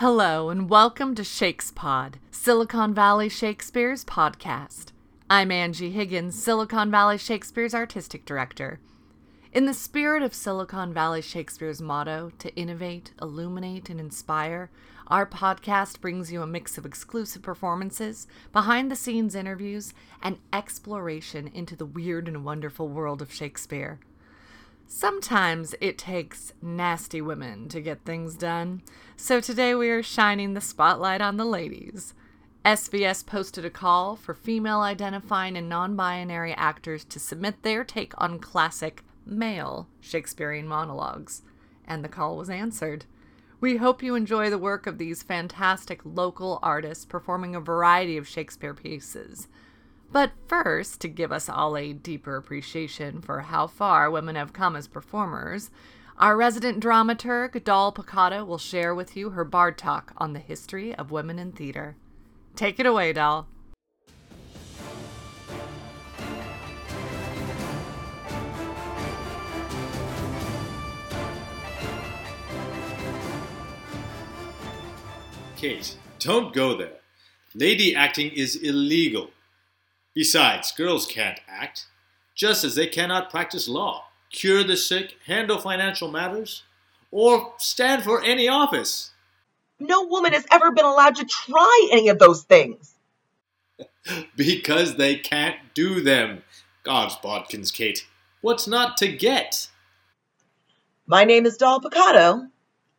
Hello, and welcome to ShakesPod, Silicon Valley Shakespeare's podcast. I'm Angie Higgins, Silicon Valley Shakespeare's artistic director. In the spirit of Silicon Valley Shakespeare's motto to innovate, illuminate, and inspire, our podcast brings you a mix of exclusive performances, behind the scenes interviews, and exploration into the weird and wonderful world of Shakespeare. Sometimes it takes nasty women to get things done, so today we are shining the spotlight on the ladies. SVS posted a call for female identifying and non binary actors to submit their take on classic male Shakespearean monologues, and the call was answered. We hope you enjoy the work of these fantastic local artists performing a variety of Shakespeare pieces. But first, to give us all a deeper appreciation for how far women have come as performers, our resident dramaturg, Doll Piccato, will share with you her bard talk on the history of women in theater. Take it away, Doll. Kate, don't go there. Lady acting is illegal. Besides, girls can't act, just as they cannot practice law, cure the sick, handle financial matters, or stand for any office. No woman has ever been allowed to try any of those things. because they can't do them. God's bodkins, Kate. What's not to get? My name is Doll Piccato,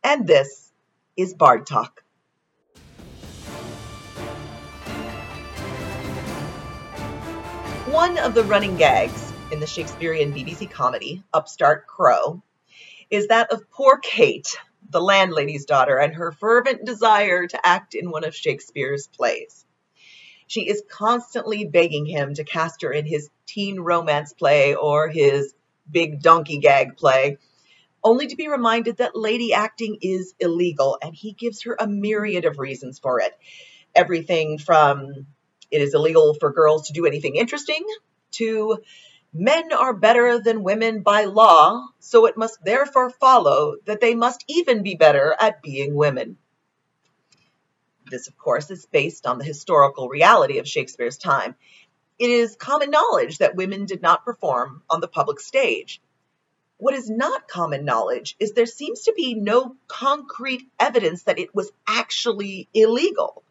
and this is Bard Talk. One of the running gags in the Shakespearean BBC comedy, Upstart Crow, is that of poor Kate, the landlady's daughter, and her fervent desire to act in one of Shakespeare's plays. She is constantly begging him to cast her in his teen romance play or his big donkey gag play, only to be reminded that lady acting is illegal, and he gives her a myriad of reasons for it. Everything from it is illegal for girls to do anything interesting, to men are better than women by law, so it must therefore follow that they must even be better at being women. This, of course, is based on the historical reality of Shakespeare's time. It is common knowledge that women did not perform on the public stage. What is not common knowledge is there seems to be no concrete evidence that it was actually illegal.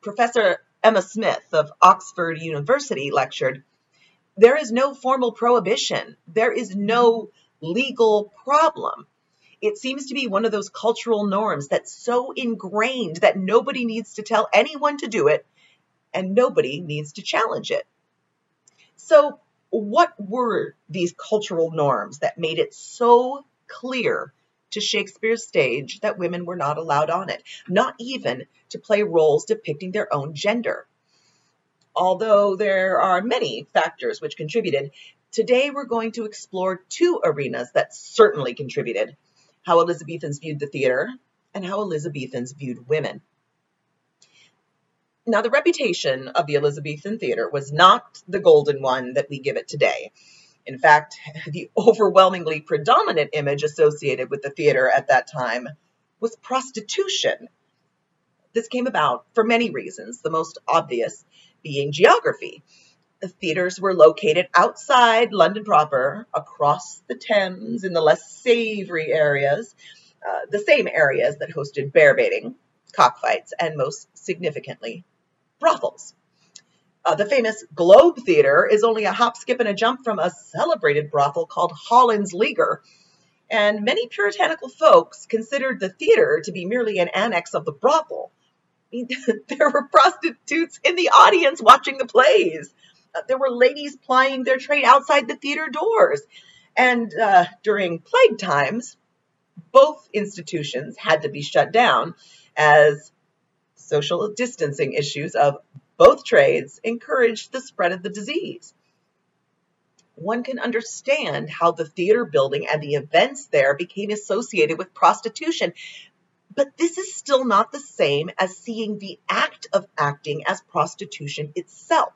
Professor Emma Smith of Oxford University lectured, there is no formal prohibition. There is no legal problem. It seems to be one of those cultural norms that's so ingrained that nobody needs to tell anyone to do it and nobody needs to challenge it. So, what were these cultural norms that made it so clear to Shakespeare's stage that women were not allowed on it, not even to play roles depicting their own gender. Although there are many factors which contributed, today we're going to explore two arenas that certainly contributed how Elizabethans viewed the theater and how Elizabethans viewed women. Now, the reputation of the Elizabethan theater was not the golden one that we give it today. In fact, the overwhelmingly predominant image associated with the theater at that time was prostitution. This came about for many reasons, the most obvious being geography. The theaters were located outside London proper, across the Thames in the less savory areas, uh, the same areas that hosted bear baiting, cockfights, and most significantly, brothels. Uh, the famous Globe Theater is only a hop, skip, and a jump from a celebrated brothel called Holland's Leaguer. And many puritanical folks considered the theater to be merely an annex of the brothel. there were prostitutes in the audience watching the plays. Uh, there were ladies plying their trade outside the theater doors. And uh, during plague times, both institutions had to be shut down as social distancing issues of both trades encouraged the spread of the disease. One can understand how the theater building and the events there became associated with prostitution, but this is still not the same as seeing the act of acting as prostitution itself.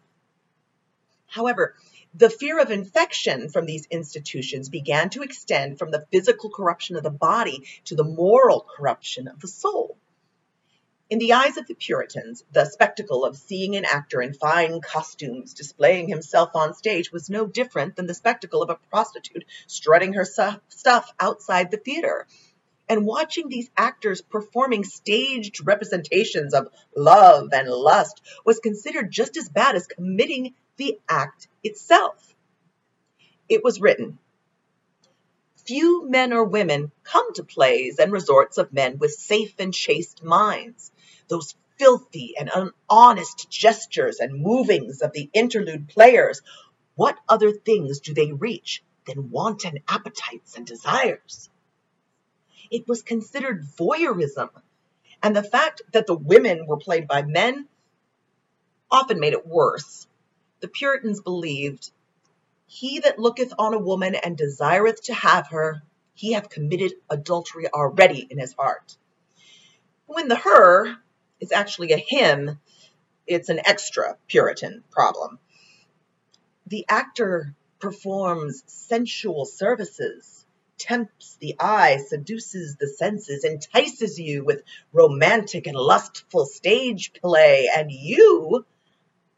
However, the fear of infection from these institutions began to extend from the physical corruption of the body to the moral corruption of the soul. In the eyes of the Puritans, the spectacle of seeing an actor in fine costumes displaying himself on stage was no different than the spectacle of a prostitute strutting her stuff outside the theater. And watching these actors performing staged representations of love and lust was considered just as bad as committing the act itself. It was written Few men or women come to plays and resorts of men with safe and chaste minds those filthy and honest gestures and movings of the interlude players, what other things do they reach than wanton appetites and desires? It was considered voyeurism, and the fact that the women were played by men often made it worse. The Puritans believed, He that looketh on a woman and desireth to have her, he hath committed adultery already in his heart. When the her is actually a him, it's an extra Puritan problem. The actor performs sensual services, tempts the eye, seduces the senses, entices you with romantic and lustful stage play, and you,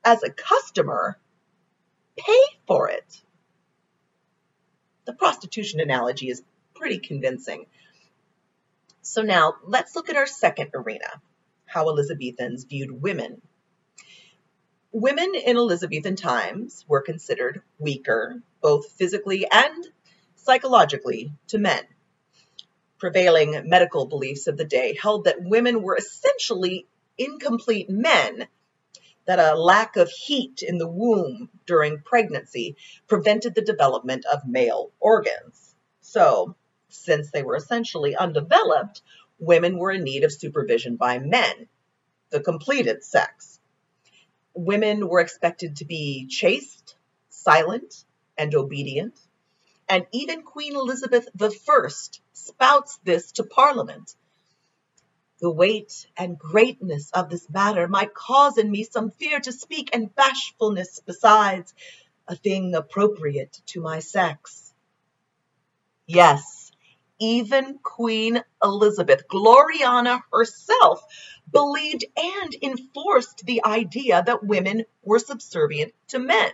as a customer, pay for it. The prostitution analogy is pretty convincing. So now let's look at our second arena how Elizabethans viewed women. Women in Elizabethan times were considered weaker, both physically and psychologically, to men. Prevailing medical beliefs of the day held that women were essentially incomplete men, that a lack of heat in the womb during pregnancy prevented the development of male organs. So, since they were essentially undeveloped, women were in need of supervision by men, the completed sex. Women were expected to be chaste, silent, and obedient. And even Queen Elizabeth I spouts this to Parliament. The weight and greatness of this matter might cause in me some fear to speak, and bashfulness besides, a thing appropriate to my sex. Yes, even Queen Elizabeth, Gloriana herself, believed and enforced the idea that women were subservient to men.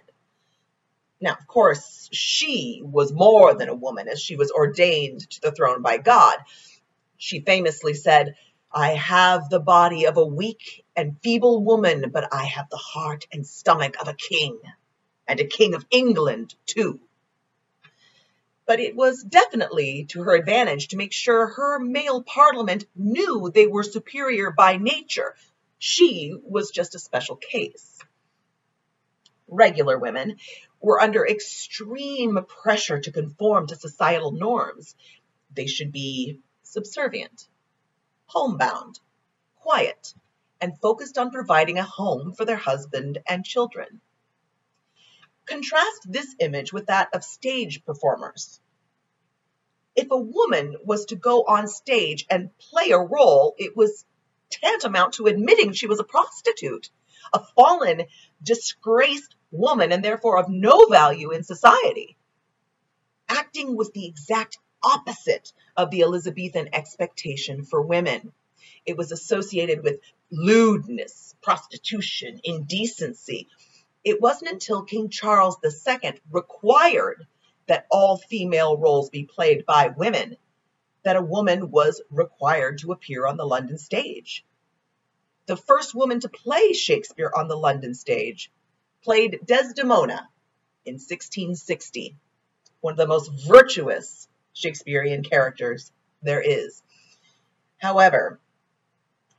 Now, of course, she was more than a woman as she was ordained to the throne by God. She famously said, I have the body of a weak and feeble woman, but I have the heart and stomach of a king, and a king of England, too but it was definitely to her advantage to make sure her male parliament knew they were superior by nature. She was just a special case. Regular women were under extreme pressure to conform to societal norms. They should be subservient, homebound, quiet, and focused on providing a home for their husband and children. Contrast this image with that of stage performers. If a woman was to go on stage and play a role, it was tantamount to admitting she was a prostitute, a fallen, disgraced woman, and therefore of no value in society. Acting was the exact opposite of the Elizabethan expectation for women. It was associated with lewdness, prostitution, indecency, it wasn't until King Charles II required that all female roles be played by women that a woman was required to appear on the London stage. The first woman to play Shakespeare on the London stage played Desdemona in 1660, one of the most virtuous Shakespearean characters there is. However,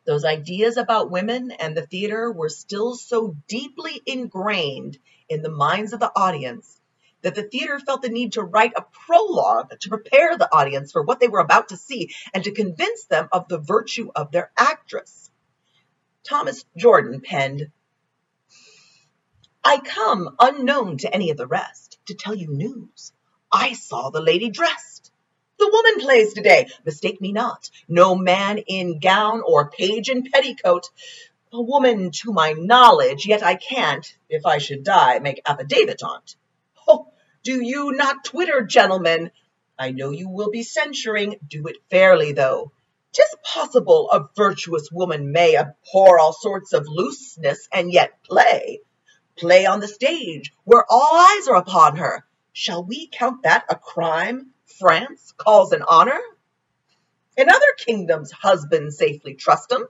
those ideas about women and the theater were still so deeply ingrained in the minds of the audience that the theater felt the need to write a prologue to prepare the audience for what they were about to see and to convince them of the virtue of their actress. Thomas Jordan penned, I come unknown to any of the rest to tell you news. I saw the lady dressed the woman plays today. Mistake me not. No man in gown or page in petticoat. A woman to my knowledge, yet I can't, if I should die, make affidavit on't. Oh, do you not twitter, gentlemen? I know you will be censuring. Do it fairly, though. 'Tis possible a virtuous woman may abhor all sorts of looseness and yet play. Play on the stage where all eyes are upon her. Shall we count that a crime France calls an honor? In other kingdoms husbands safely trust 'em.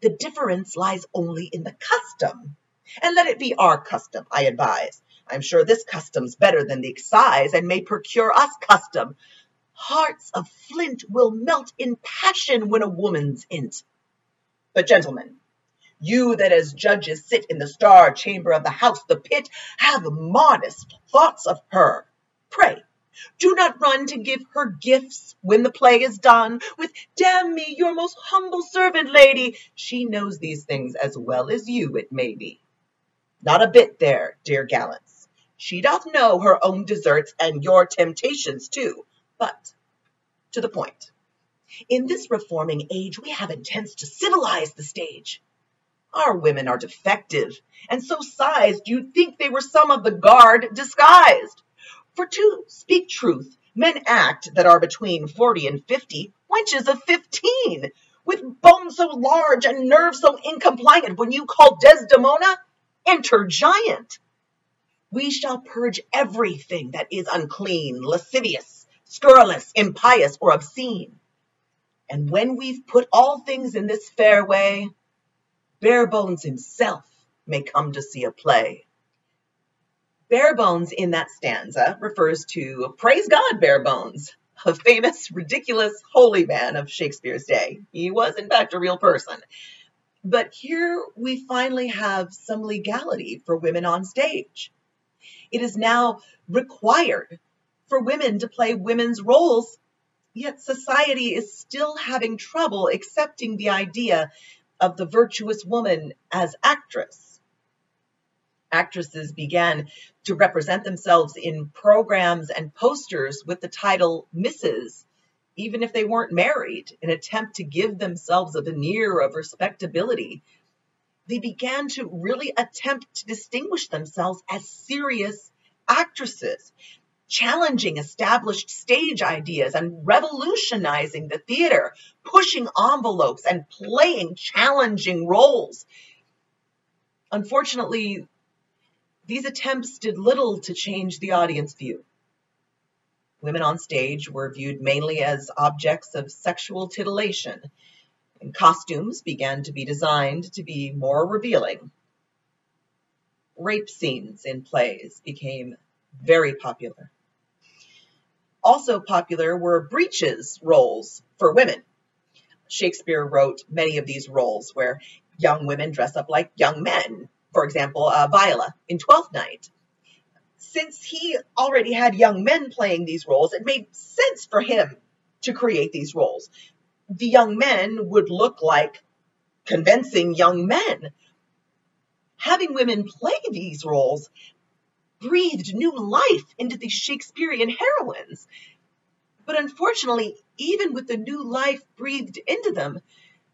The difference lies only in the custom. And let it be our custom, I advise. I'm sure this custom's better than the excise, and may procure us custom. Hearts of flint will melt in passion when a woman's in't. But, gentlemen, you that as judges sit in the star chamber of the house, the pit, have modest thoughts of her. Pray, do not run to give her gifts when the play is done, with damn me, your most humble servant, lady. She knows these things as well as you, it may be. Not a bit there, dear gallants. She doth know her own deserts and your temptations too. But to the point. In this reforming age, we have intents to civilize the stage. Our women are defective, and so sized you'd think they were some of the guard disguised. For to speak truth, men act that are between forty and fifty, wenches of fifteen, with bones so large and nerves so incompliant, when you call Desdemona enter giant. We shall purge everything that is unclean, lascivious, scurrilous, impious, or obscene. And when we've put all things in this fair way, Barebones himself may come to see a play. Barebones in that stanza refers to, praise God, Barebones, a famous, ridiculous, holy man of Shakespeare's day. He was, in fact, a real person. But here we finally have some legality for women on stage. It is now required for women to play women's roles, yet society is still having trouble accepting the idea of the virtuous woman as actress. Actresses began to represent themselves in programs and posters with the title Mrs even if they weren't married, an attempt to give themselves a veneer of respectability. They began to really attempt to distinguish themselves as serious actresses, challenging established stage ideas and revolutionizing the theater, pushing envelopes and playing challenging roles. Unfortunately, these attempts did little to change the audience view. Women on stage were viewed mainly as objects of sexual titillation, and costumes began to be designed to be more revealing. Rape scenes in plays became very popular. Also popular were breeches roles for women. Shakespeare wrote many of these roles where young women dress up like young men. For example, uh, Viola in Twelfth Night since he already had young men playing these roles, it made sense for him to create these roles. The young men would look like convincing young men. Having women play these roles breathed new life into these Shakespearean heroines. But unfortunately, even with the new life breathed into them,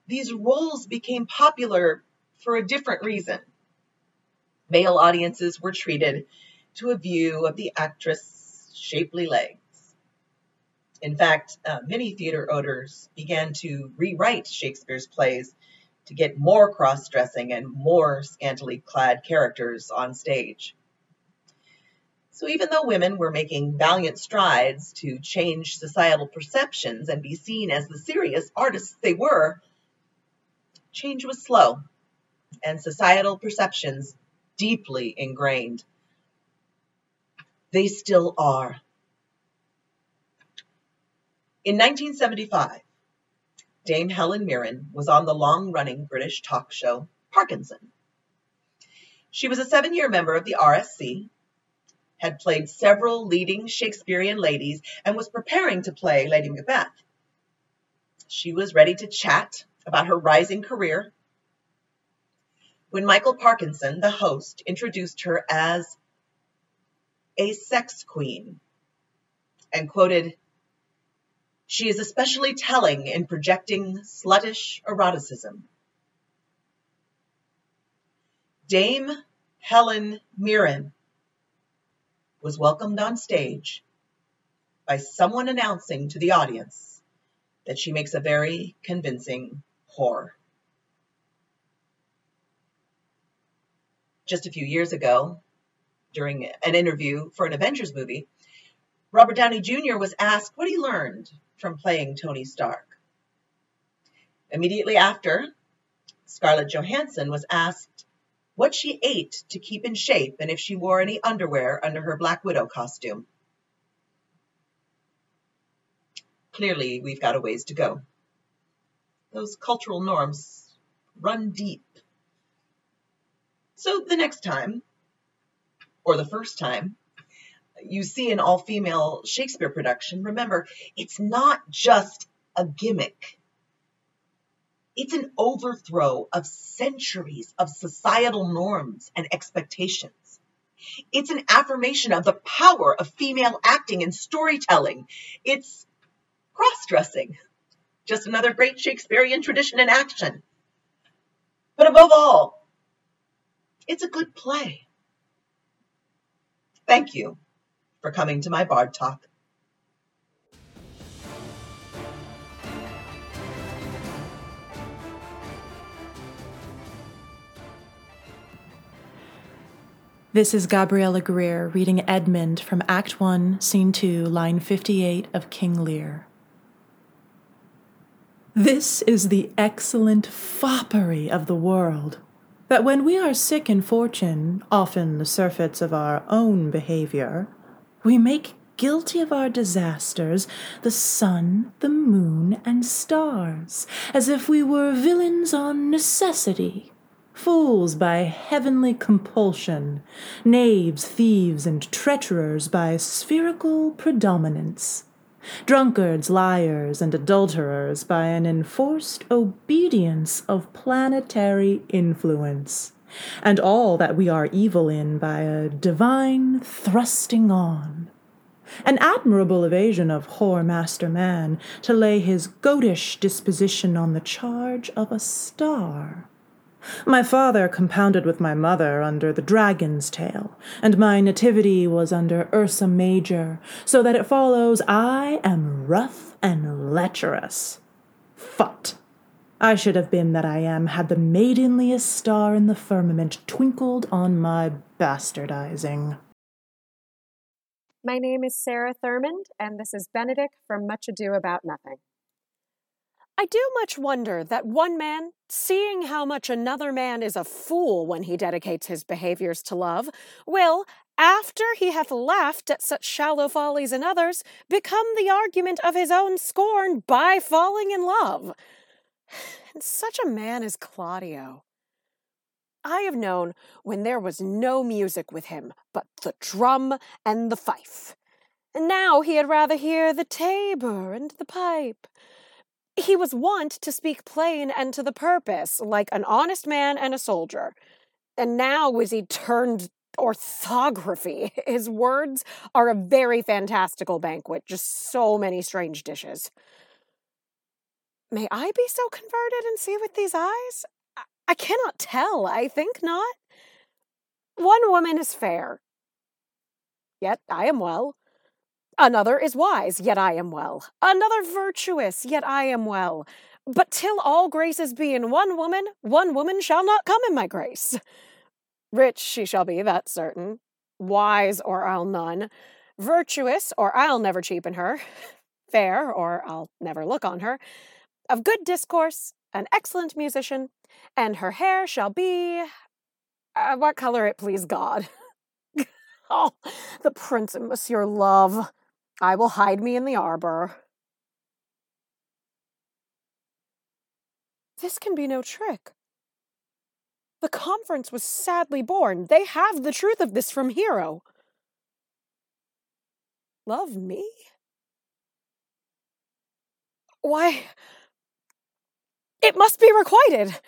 these roles became popular for a different reason. Male audiences were treated to a view of the actress' shapely legs. In fact, uh, many theater owners began to rewrite Shakespeare's plays to get more cross dressing and more scantily clad characters on stage. So, even though women were making valiant strides to change societal perceptions and be seen as the serious artists they were, change was slow and societal perceptions deeply ingrained. They still are. In 1975, Dame Helen Mirren was on the long running British talk show Parkinson. She was a seven year member of the RSC, had played several leading Shakespearean ladies, and was preparing to play Lady Macbeth. She was ready to chat about her rising career when Michael Parkinson, the host, introduced her as a sex queen and quoted, She is especially telling in projecting sluttish eroticism. Dame Helen Mirren was welcomed on stage by someone announcing to the audience that she makes a very convincing whore. Just a few years ago, during an interview for an Avengers movie, Robert Downey Jr. was asked what he learned from playing Tony Stark. Immediately after, Scarlett Johansson was asked what she ate to keep in shape and if she wore any underwear under her Black Widow costume. Clearly, we've got a ways to go. Those cultural norms run deep. So the next time, or the first time, you see an all female Shakespeare production, remember, it's not just a gimmick. It's an overthrow of centuries of societal norms and expectations. It's an affirmation of the power of female acting and storytelling. It's cross dressing. Just another great Shakespearean tradition in action. But above all, it's a good play. Thank you for coming to my Bard Talk. This is Gabriella Greer reading Edmund from Act 1, Scene 2, line 58 of King Lear. This is the excellent foppery of the world, that when we are sick in fortune, often the surfeits of our own behavior, we make guilty of our disasters the sun, the moon, and stars, as if we were villains on necessity fools by heavenly compulsion, knaves, thieves, and treacherers by spherical predominance, drunkards, liars, and adulterers by an enforced obedience of planetary influence, and all that we are evil in by a divine thrusting on. An admirable evasion of whore-master man to lay his goatish disposition on the charge of a star my father compounded with my mother under the dragon's tail, and my nativity was under Ursa Major, so that it follows I am rough and lecherous. Phut! I should have been that I am had the maidenliest star in the firmament twinkled on my bastardizing. My name is Sarah Thurmond, and this is Benedick from Much Ado About Nothing. I do much wonder that one man, seeing how much another man is a fool when he dedicates his behaviors to love, will, after he hath laughed at such shallow follies in others, become the argument of his own scorn by falling in love. And such a man is Claudio. I have known when there was no music with him but the drum and the fife. And now he had rather hear the tabor and the pipe. He was wont to speak plain and to the purpose, like an honest man and a soldier. And now is he turned orthography. His words are a very fantastical banquet, just so many strange dishes. May I be so converted and see with these eyes? I cannot tell, I think not. One woman is fair, yet I am well. Another is wise, yet I am well. Another virtuous, yet I am well. But till all graces be in one woman, one woman shall not come in my grace. Rich she shall be, that's certain. Wise, or I'll none. Virtuous, or I'll never cheapen her. Fair, or I'll never look on her. Of good discourse, an excellent musician, and her hair shall be. Uh, what color it please God. oh, the prince and Monsieur Love. I will hide me in the arbor. This can be no trick. The conference was sadly born. They have the truth of this from Hero. Love me? Why, it must be requited.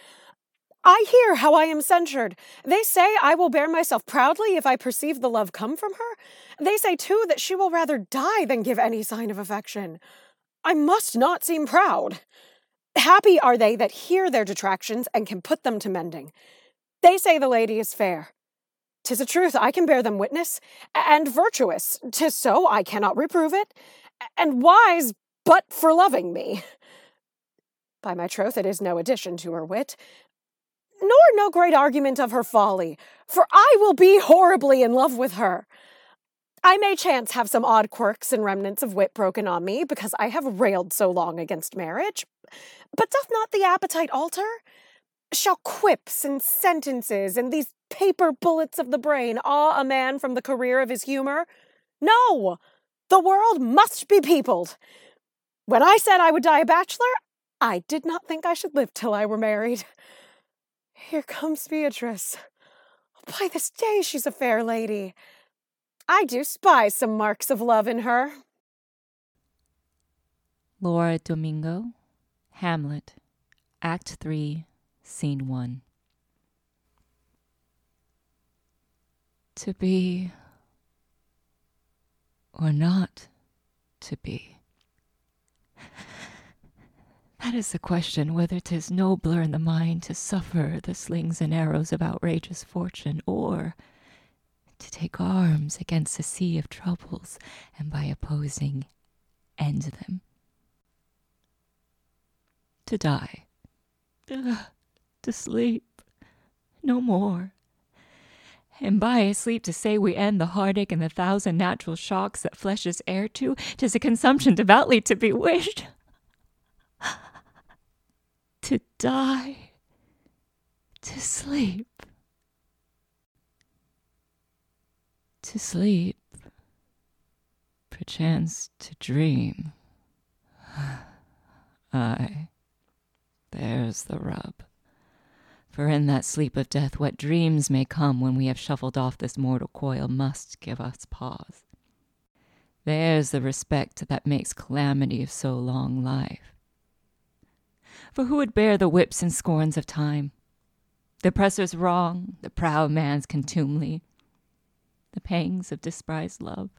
I hear how I am censured. They say I will bear myself proudly if I perceive the love come from her. They say, too, that she will rather die than give any sign of affection. I must not seem proud. Happy are they that hear their detractions and can put them to mending. They say the lady is fair. Tis a truth, I can bear them witness, and virtuous, tis so, I cannot reprove it, and wise, but for loving me. By my troth, it is no addition to her wit, nor no great argument of her folly, for I will be horribly in love with her. I may chance have some odd quirks and remnants of wit broken on me, because I have railed so long against marriage. But doth not the appetite alter? Shall quips and sentences and these paper bullets of the brain awe a man from the career of his humor? No! The world must be peopled. When I said I would die a bachelor, I did not think I should live till I were married. Here comes Beatrice. By this day, she's a fair lady. I do spy some marks of love in her. Laura Domingo, Hamlet, Act 3, Scene 1. To be or not to be? That is the question whether 'tis nobler in the mind to suffer the slings and arrows of outrageous fortune, or to take arms against a sea of troubles and by opposing end them. To die. Ugh, to sleep. No more. And by a sleep to say we end the heartache and the thousand natural shocks that flesh is heir to, tis a consumption devoutly to be wished to die, to sleep, to sleep, perchance to dream. Ay, there's the rub. For in that sleep of death, what dreams may come when we have shuffled off this mortal coil must give us pause. There's the respect that makes calamity of so long life for who would bear the whips and scorns of time? The oppressor's wrong, the proud man's contumely, the pangs of despised love,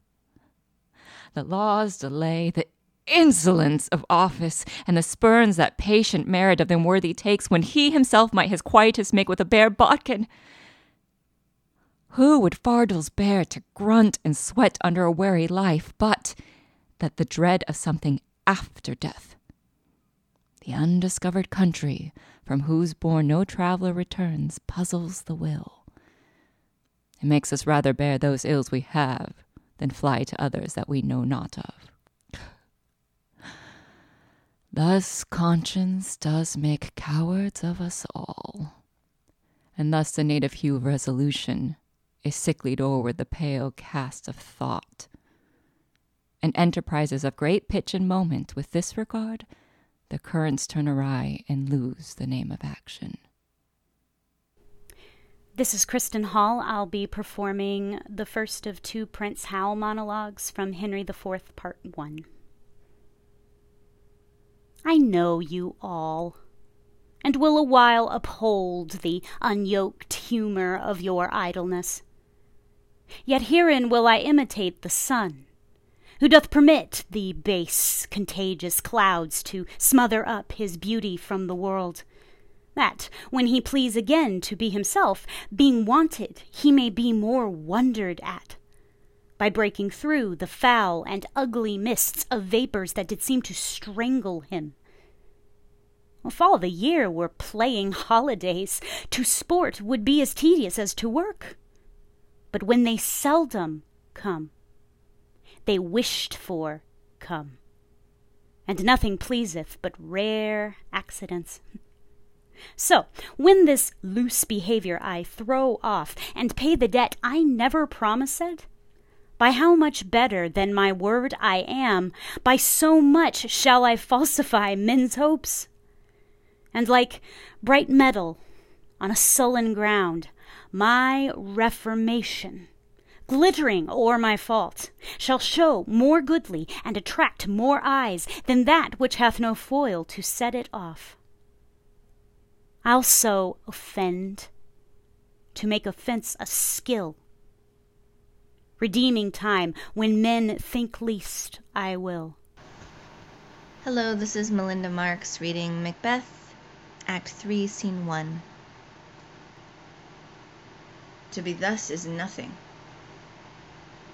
the law's delay, the insolence of office, and the spurns that patient merit of the unworthy takes when he himself might his quietus make with a bare bodkin. Who would fardels bear to grunt and sweat under a weary life, but that the dread of something after death the undiscovered country from whose bourne no traveler returns puzzles the will. It makes us rather bear those ills we have than fly to others that we know not of. Thus conscience does make cowards of us all, and thus the native hue of resolution is sicklied o'er with the pale cast of thought. And enterprises of great pitch and moment with this regard the currents turn awry and lose the name of action. This is Kristen Hall. I'll be performing the first of two Prince Hal monologues from Henry IV, Part 1. I know you all, and will a while uphold the unyoked humor of your idleness. Yet herein will I imitate the sun who doth permit the base, contagious clouds to smother up his beauty from the world, that, when he please again to be himself, being wanted, he may be more wondered at, by breaking through the foul and ugly mists of vapors that did seem to strangle him. If all the year were playing holidays, to sport would be as tedious as to work. But when they seldom come, they wished for come. And nothing pleaseth but rare accidents. So, when this loose behavior I throw off, and pay the debt I never promised, by how much better than my word I am, by so much shall I falsify men's hopes. And like bright metal on a sullen ground, my reformation glittering o'er my fault, shall show more goodly and attract more eyes than that which hath no foil to set it off. I'll so offend, to make offence a skill. Redeeming time, when men think least, I will. Hello, this is Melinda Marks reading Macbeth, Act 3, Scene 1. To be thus is nothing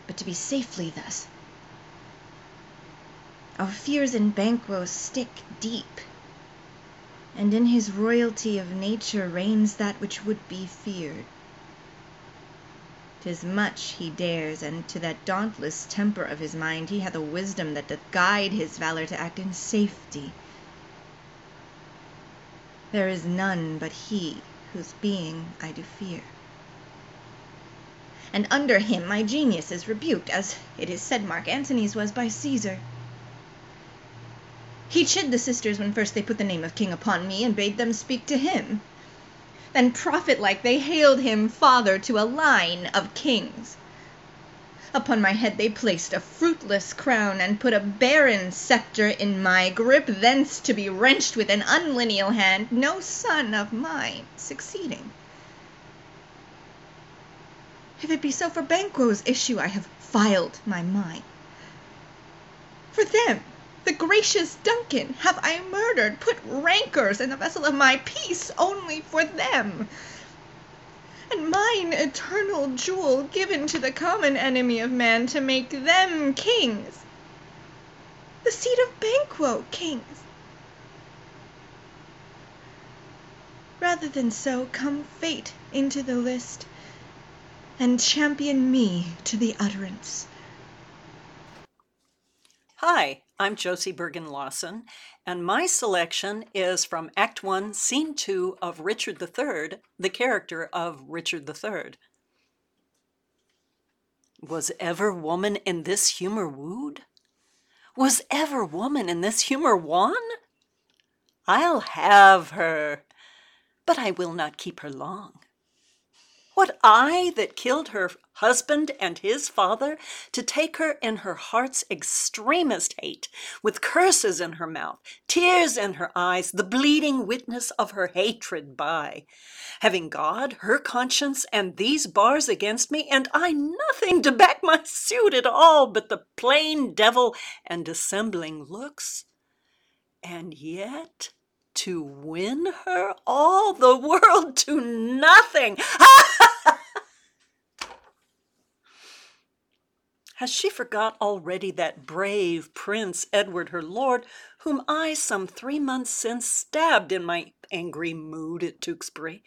but to be safely thus. Our fears in Banquo stick deep. and in his royalty of nature reigns that which would be feared. 'Tis much he dares, and to that dauntless temper of his mind he hath a wisdom that doth guide his valour to act in safety. There is none but he whose being I do fear. And under him my genius is rebuked, as it is said Mark Antony's was by Caesar. He chid the sisters when first they put the name of king upon me, and bade them speak to him. Then prophet like they hailed him father to a line of kings. Upon my head they placed a fruitless crown, and put a barren sceptre in my grip, thence to be wrenched with an unlineal hand, no son of mine succeeding. If it be so for Banquo's issue I have filed my mind. For them the gracious Duncan have I murdered, put rancours in the vessel of my peace only for them, and mine eternal jewel given to the common enemy of man to make them kings, the seed of Banquo kings. Rather than so come fate into the list, and champion me to the utterance. Hi, I'm Josie Bergen Lawson, and my selection is from Act 1, Scene 2 of Richard III, the character of Richard III. Was ever woman in this humor wooed? Was ever woman in this humor won? I'll have her, but I will not keep her long. What I that killed her husband and his father, to take her in her heart's extremest hate, with curses in her mouth, tears in her eyes, the bleeding witness of her hatred by, having God, her conscience, and these bars against me, and I nothing to back my suit at all but the plain devil and dissembling looks, and yet to win her all the world to nothing. Has she forgot already that brave Prince Edward her lord, whom I some three months since stabbed in my angry mood at Tewkesbury?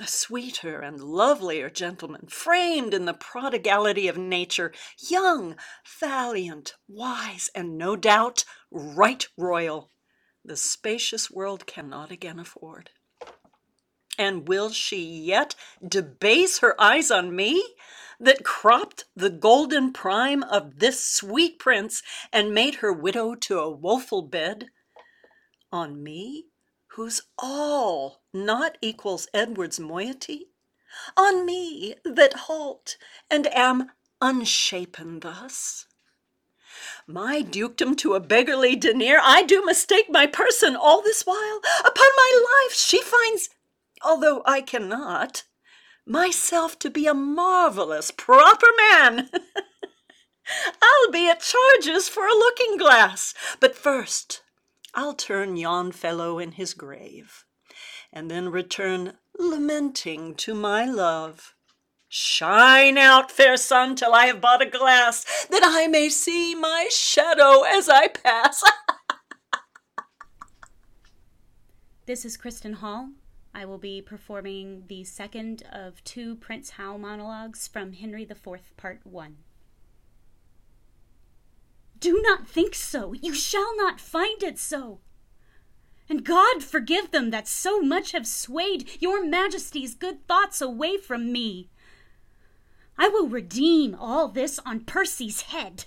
A sweeter and lovelier gentleman, framed in the prodigality of nature, young, valiant, wise, and no doubt right royal, the spacious world cannot again afford. And will she yet debase her eyes on me? that cropped the golden prime of this sweet prince and made her widow to a woeful bed? On me, whose all not equals Edward's moiety? On me, that halt and am unshapen thus? My dukedom to a beggarly denier, I do mistake my person all this while. Upon my life, she finds, although I cannot, myself to be a marvelous proper man. I'll be at charges for a looking glass, but first I'll turn yon fellow in his grave, and then return lamenting to my love. Shine out, fair sun, till I have bought a glass, that I may see my shadow as I pass. this is Kristen Hall. I will be performing the second of two Prince Hal monologues from Henry IV, Part 1. Do not think so. You shall not find it so. And God forgive them that so much have swayed your majesty's good thoughts away from me. I will redeem all this on Percy's head,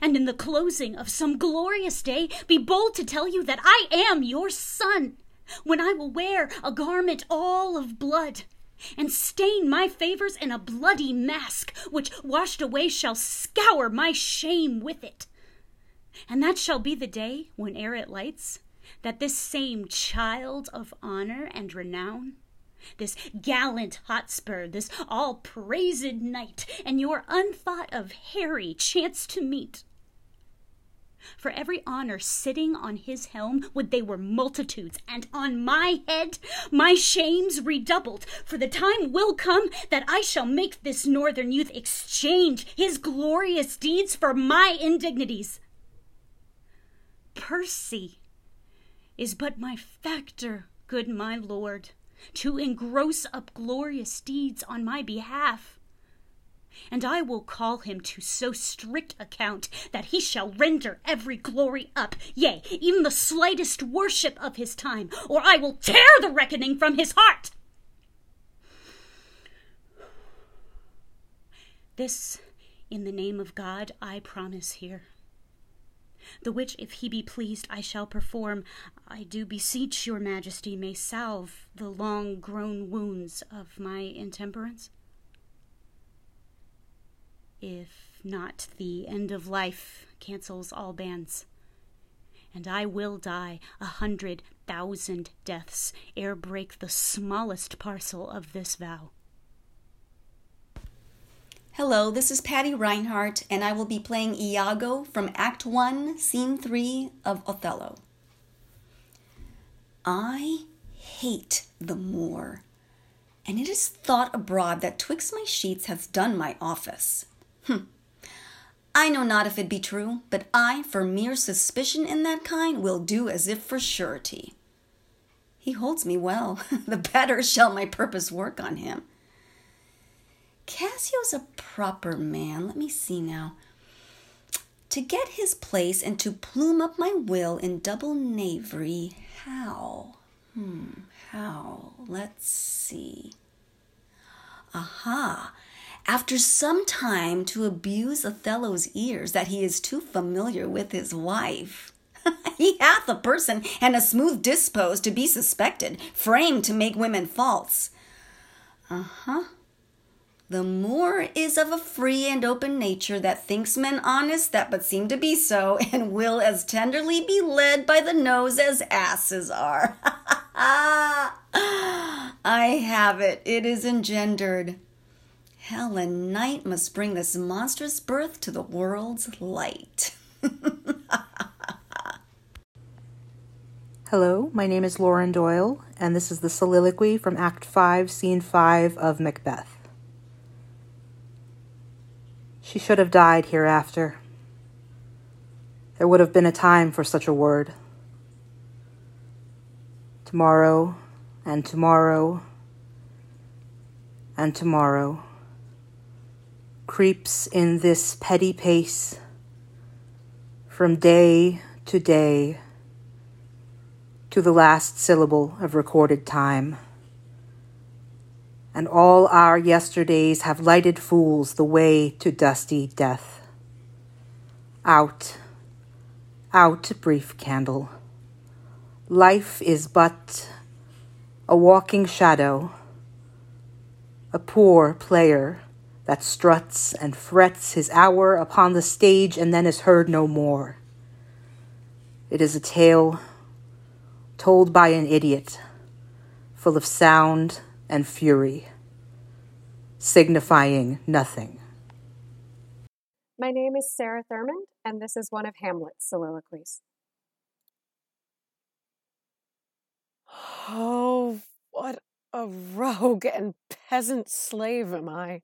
and in the closing of some glorious day be bold to tell you that I am your son when I will wear a garment all of blood, and stain my favors in a bloody mask, which washed away shall scour my shame with it. And that shall be the day, when ere it lights, that this same child of honor and renown, this gallant Hotspur, this all praised knight, and your unthought of Harry chance to meet, for every honor sitting on his helm would they were multitudes, and on my head my shames redoubled. For the time will come that I shall make this northern youth exchange his glorious deeds for my indignities. Percy, is but my factor, good my lord, to engross up glorious deeds on my behalf. And I will call him to so strict account that he shall render every glory up, yea, even the slightest worship of his time, or I will tear the reckoning from his heart. This, in the name of God, I promise here the which if he be pleased I shall perform. I do beseech your majesty may salve the long grown wounds of my intemperance. If not, the end of life cancels all bans, and I will die a hundred thousand deaths ere break the smallest parcel of this vow. Hello, this is Patty Reinhardt, and I will be playing Iago from Act 1, Scene 3 of Othello. I hate the Moor, and it is thought abroad that twixt my sheets hath done my office. Hm. I know not if it be true, but I, for mere suspicion in that kind, will do as if for surety. He holds me well, the better shall my purpose work on him. Cassio's a proper man. Let me see now. To get his place and to plume up my will in double knavery, how? Hmm, how? Let's see. Aha! After some time to abuse Othello's ears that he is too familiar with his wife. he hath a person and a smooth dispose to be suspected, framed to make women false. Uh huh. The Moor is of a free and open nature that thinks men honest that but seem to be so, and will as tenderly be led by the nose as asses are. I have it, it is engendered. Hell and night must bring this monstrous birth to the world's light. Hello, my name is Lauren Doyle, and this is the soliloquy from Act 5, Scene 5 of Macbeth. She should have died hereafter. There would have been a time for such a word. Tomorrow, and tomorrow, and tomorrow creeps in this petty pace from day to day to the last syllable of recorded time and all our yesterdays have lighted fools the way to dusty death. Out, out, brief candle. Life is but a walking shadow, a poor player that struts and frets his hour upon the stage and then is heard no more. It is a tale told by an idiot, full of sound and fury, signifying nothing. My name is Sarah Thurmond, and this is one of Hamlet's soliloquies. Oh, what a rogue and peasant slave am I!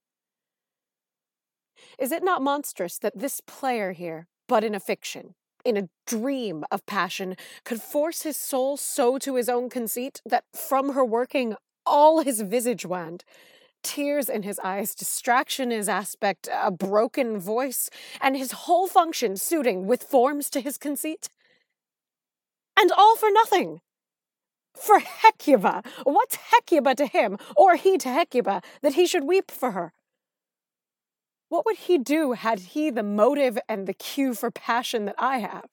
Is it not monstrous that this player here, but in a fiction, in a dream of passion, could force his soul so to his own conceit that from her working all his visage wand, tears in his eyes, distraction in his aspect, a broken voice, and his whole function suiting with forms to his conceit? And all for nothing! For Hecuba! What's Hecuba to him, or he to Hecuba, that he should weep for her? What would he do had he the motive and the cue for passion that I have?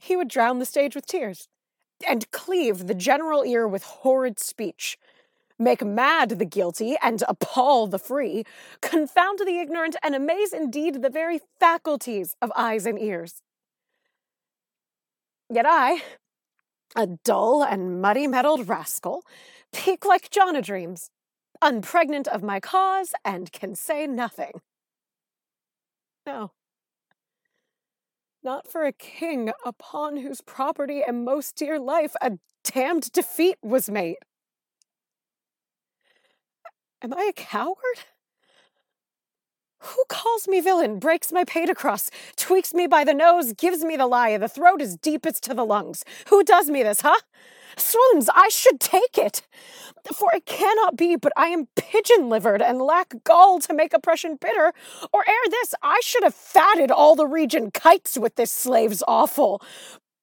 He would drown the stage with tears and cleave the general ear with horrid speech, make mad the guilty and appall the free, confound the ignorant and amaze indeed the very faculties of eyes and ears. Yet I, a dull and muddy mettled rascal, peak like John a dreams, unpregnant of my cause and can say nothing. No, not for a king upon whose property and most dear life a damned defeat was made. Am I a coward? Who calls me villain, breaks my pate across, tweaks me by the nose, gives me the lie, the throat is deepest to the lungs? Who does me this, huh? Swoons, I should take it. For it cannot be, but I am pigeon livered and lack gall to make oppression bitter. Or ere this, I should have fatted all the region kites with this slave's awful.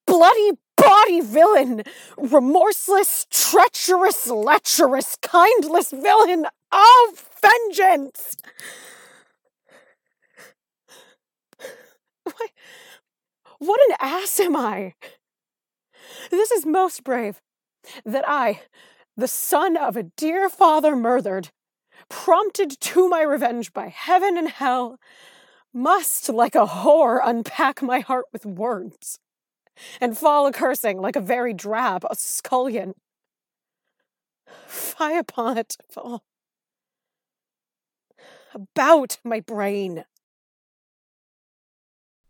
Bloody body villain, remorseless, treacherous, lecherous, kindless villain of vengeance. Why, what an ass am I? This is most brave that I, the son of a dear father murdered, prompted to my revenge by heaven and hell, must, like a whore, unpack my heart with words, and fall a cursing like a very drab a scullion. Fie upon it, fall. About my brain.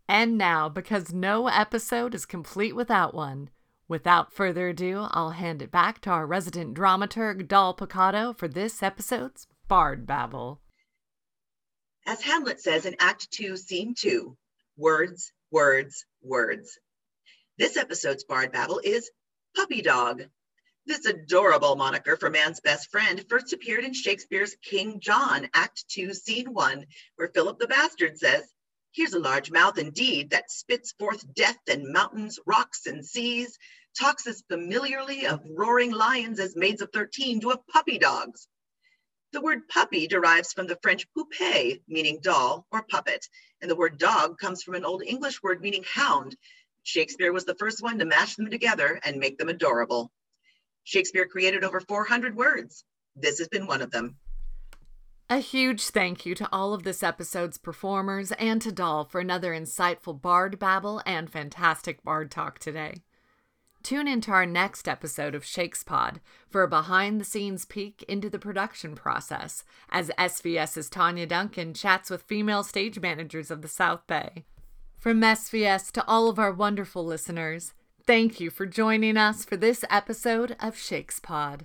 And now, because no episode is complete without one, without further ado, I'll hand it back to our resident dramaturg, Doll Picado, for this episode's Bard Babble. As Hamlet says in Act 2, Scene 2, words, words, words. This episode's Bard Babble is Puppy Dog. This adorable moniker for man's best friend first appeared in Shakespeare's King John, Act 2, Scene 1, where Philip the Bastard says, Here's a large mouth indeed that spits forth death and mountains, rocks and seas, talks as familiarly of roaring lions as maids of 13 do of puppy dogs. The word puppy derives from the French poupée, meaning doll or puppet, and the word dog comes from an Old English word meaning hound. Shakespeare was the first one to mash them together and make them adorable. Shakespeare created over 400 words. This has been one of them. A huge thank you to all of this episode's performers and to Doll for another insightful bard babble and fantastic bard talk today. Tune into our next episode of Shakespod for a behind the scenes peek into the production process as SVS's Tanya Duncan chats with female stage managers of the South Bay. From SVS to all of our wonderful listeners, thank you for joining us for this episode of Shakespod.